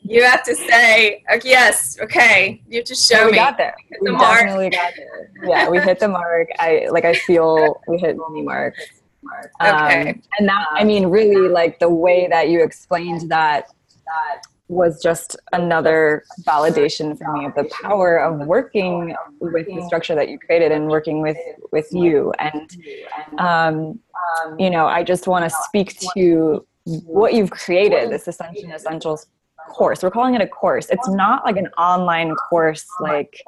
you have to say, okay, yes, okay. You have to show me. we me. Got there. We the definitely mark. got there. Yeah, we hit the mark. I like. I feel we hit many mark. Okay. Um, and that, I mean, really, like the way that you explained that, that was just another validation for me of the power of working with the structure that you created and working with with you and um, you know i just want to speak to what you've created this ascension essentials course. We're calling it a course. It's not like an online course like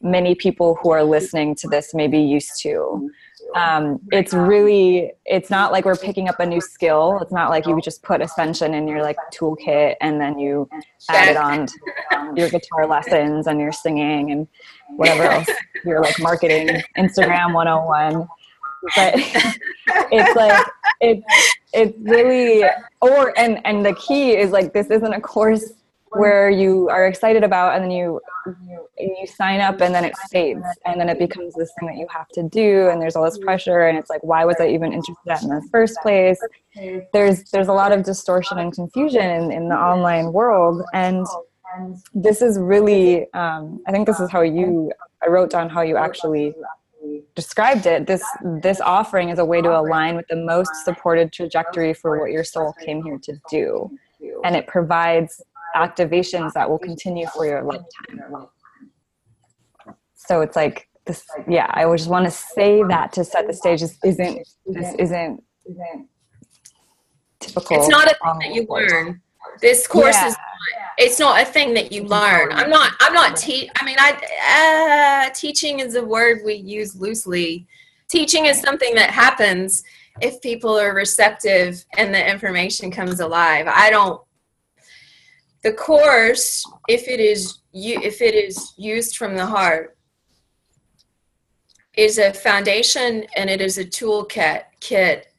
many people who are listening to this may be used to. Um, it's really it's not like we're picking up a new skill. It's not like you just put ascension in your like toolkit and then you add it on to [laughs] your guitar lessons and your singing and whatever else. Your like marketing. Instagram 101 but it's like [laughs] it's it's really or and and the key is like this isn't a course where you are excited about and then you you sign up and then it fades and then it becomes this thing that you have to do and there's all this pressure and it's like why was i even interested in the first place? There's there's a lot of distortion and confusion in, in the online world and this is really um, i think this is how you i wrote down how you actually described it this this offering is a way to align with the most supported trajectory for what your soul came here to do and it provides activations that will continue for your lifetime. So it's like this. Yeah, I just want to say that to set the stage. This isn't. This isn't. Isn't typical. It's not a thing that you learn. This course yeah. is. Not, it's not a thing that you learn. I'm not. I'm not. Te- I mean, I uh, teaching is a word we use loosely. Teaching is something that happens if people are receptive and the information comes alive. I don't the course if it is you if it is used from the heart is a foundation and it is a toolkit kit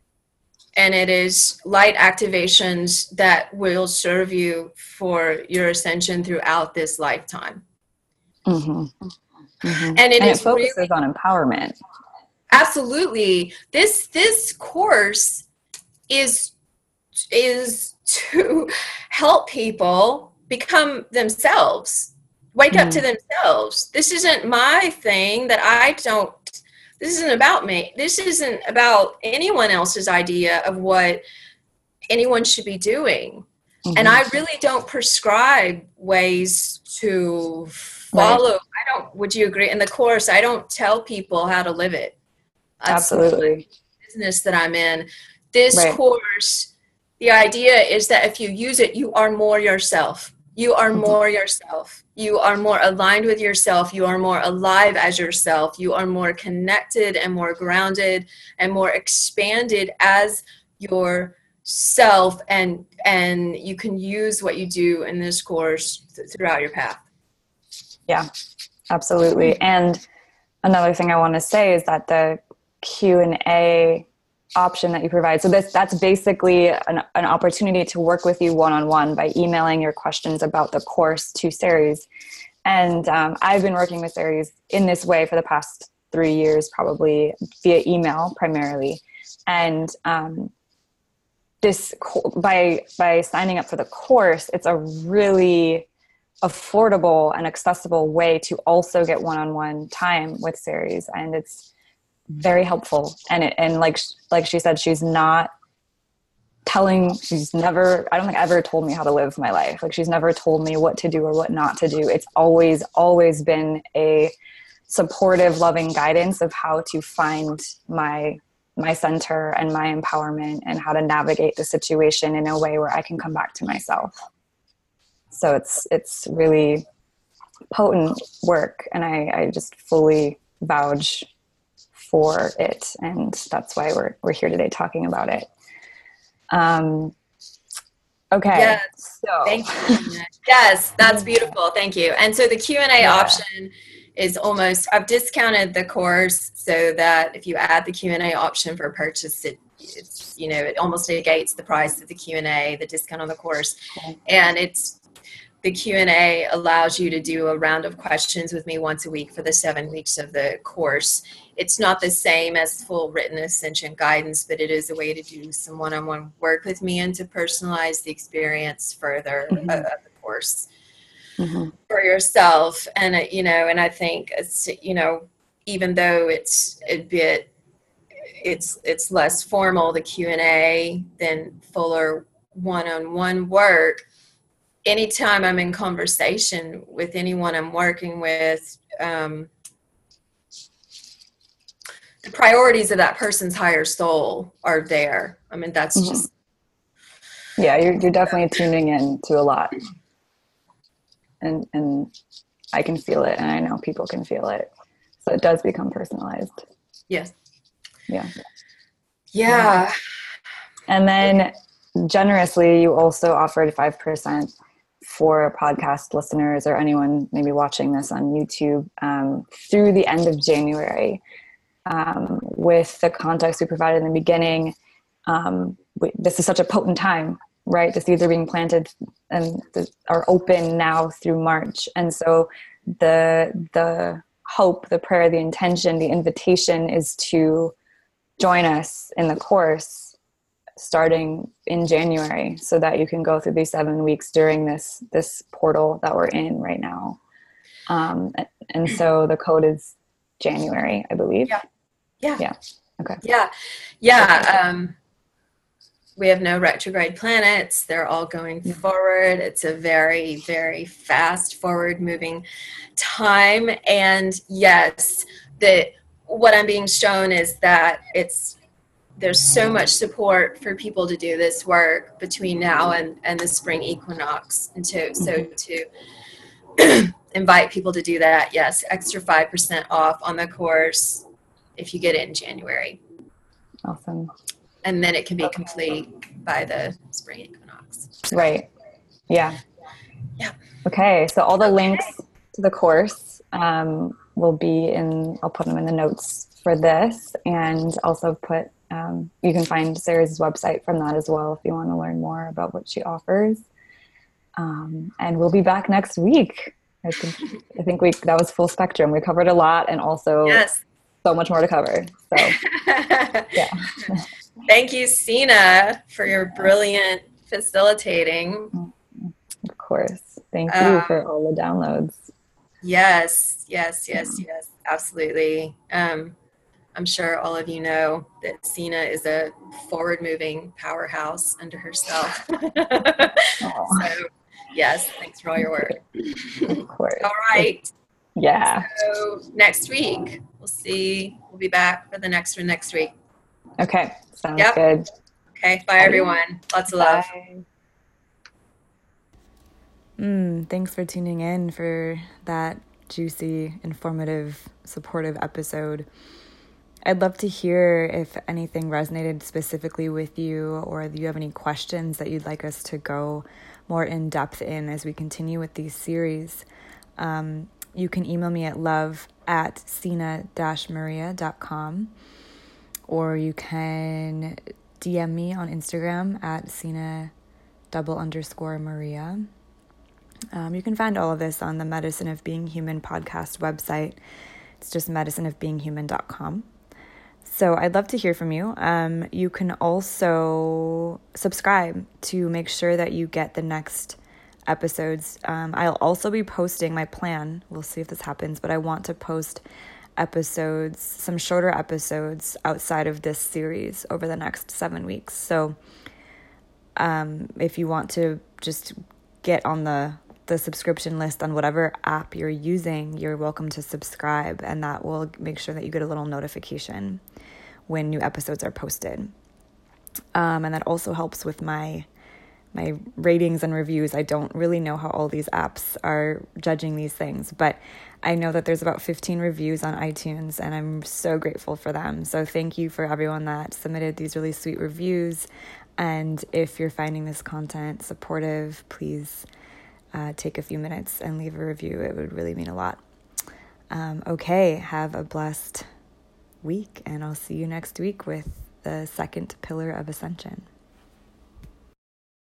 and it is light activations that will serve you for your ascension throughout this lifetime mm-hmm. Mm-hmm. and it, and it focuses really, on empowerment absolutely this this course is is to [laughs] help people become themselves wake mm. up to mm. themselves this isn't my thing that i don't this isn't about me this isn't about anyone else's idea of what anyone should be doing mm-hmm. and i really don't prescribe ways to follow right. i don't would you agree in the course i don't tell people how to live it That's absolutely business that i'm in this right. course the idea is that if you use it, you are more yourself. You are more yourself. You are more aligned with yourself. You are more alive as yourself. You are more connected and more grounded and more expanded as yourself and and you can use what you do in this course th- throughout your path. Yeah. Absolutely. And another thing I want to say is that the Q&A option that you provide. So this that's basically an, an opportunity to work with you one-on-one by emailing your questions about the course to Ceres. And um, I've been working with Ceres in this way for the past three years, probably via email primarily. And um, this by by signing up for the course, it's a really affordable and accessible way to also get one-on-one time with Ceres, and it's very helpful. And it, and like like she said she's not telling she's never i don't think ever told me how to live my life. Like she's never told me what to do or what not to do. It's always always been a supportive loving guidance of how to find my my center and my empowerment and how to navigate the situation in a way where i can come back to myself. So it's it's really potent work. And i i just fully vouch for it, and that's why we're we're here today talking about it. Um, okay. Yes. So. Thank you. yes, that's beautiful. Thank you. And so the Q and A yeah. option is almost I've discounted the course so that if you add the Q and A option for purchase, it it's you know it almost negates the price of the Q and A, the discount on the course, okay. and it's the q&a allows you to do a round of questions with me once a week for the seven weeks of the course it's not the same as full written ascension guidance, but it is a way to do some one-on-one work with me and to personalize the experience further mm-hmm. of, the course mm-hmm. for yourself. And uh, you know, and I think it's you know, even though it's a bit, it's it's less formal the Q and A than fuller one-on-one work. Anytime I'm in conversation with anyone I'm working with. Um, priorities of that person's higher soul are there. I mean, that's mm-hmm. just. Yeah, you're, you're definitely tuning in to a lot. And, and I can feel it, and I know people can feel it. So it does become personalized. Yes. Yeah. Yeah. And then generously, you also offered 5% for podcast listeners or anyone maybe watching this on YouTube um, through the end of January um, with the context we provided in the beginning, um, we, this is such a potent time, right? The seeds are being planted and are open now through March, and so the the hope, the prayer, the intention, the invitation is to join us in the course starting in January, so that you can go through these seven weeks during this this portal that we're in right now. Um, and so the code is January, I believe. Yeah. Yeah. Yeah. Okay. Yeah. Yeah. Um, we have no retrograde planets. They're all going yeah. forward. It's a very, very fast forward moving time. And yes, the what I'm being shown is that it's there's so much support for people to do this work between now and, and the spring equinox. And to, so mm-hmm. to [clears throat] invite people to do that, yes, extra 5% off on the course if you get it in January. Awesome. And then it can be complete by the spring equinox. Right. Yeah. Yeah. Okay. So all the okay. links to the course um, will be in, I'll put them in the notes for this and also put, um, you can find Ceres' website from that as well if you want to learn more about what she offers. Um, and we'll be back next week. I think I think we that was full spectrum. We covered a lot and also yes so much more to cover. So, [laughs] yeah. Thank you, Sina, for your brilliant facilitating. Of course. Thank you um, for all the downloads. Yes, yes, yes, yes, absolutely. Um, I'm sure all of you know that Sina is a forward moving powerhouse under herself. [laughs] so, yes, thanks for all your work. Of course. All right. Yeah. So next week, we'll see. We'll be back for the next one next week. Okay. Sounds yep. good. Okay. Bye, everyone. Lots of love. Mm, thanks for tuning in for that juicy, informative, supportive episode. I'd love to hear if anything resonated specifically with you or do you have any questions that you'd like us to go more in depth in as we continue with these series. Um, you can email me at love at sina-maria.com or you can DM me on Instagram at sina double underscore maria. Um, you can find all of this on the Medicine of Being Human podcast website. It's just medicineofbeinghuman.com. So I'd love to hear from you. Um, you can also subscribe to make sure that you get the next episodes. Um, I'll also be posting my plan. We'll see if this happens, but I want to post episodes, some shorter episodes outside of this series over the next seven weeks. So um, if you want to just get on the the subscription list on whatever app you're using, you're welcome to subscribe, and that will make sure that you get a little notification when new episodes are posted. Um, and that also helps with my my ratings and reviews. I don't really know how all these apps are judging these things, but I know that there's about 15 reviews on iTunes, and I'm so grateful for them. So thank you for everyone that submitted these really sweet reviews. And if you're finding this content supportive, please uh, take a few minutes and leave a review. It would really mean a lot. Um, okay, have a blessed week, and I'll see you next week with the second pillar of ascension.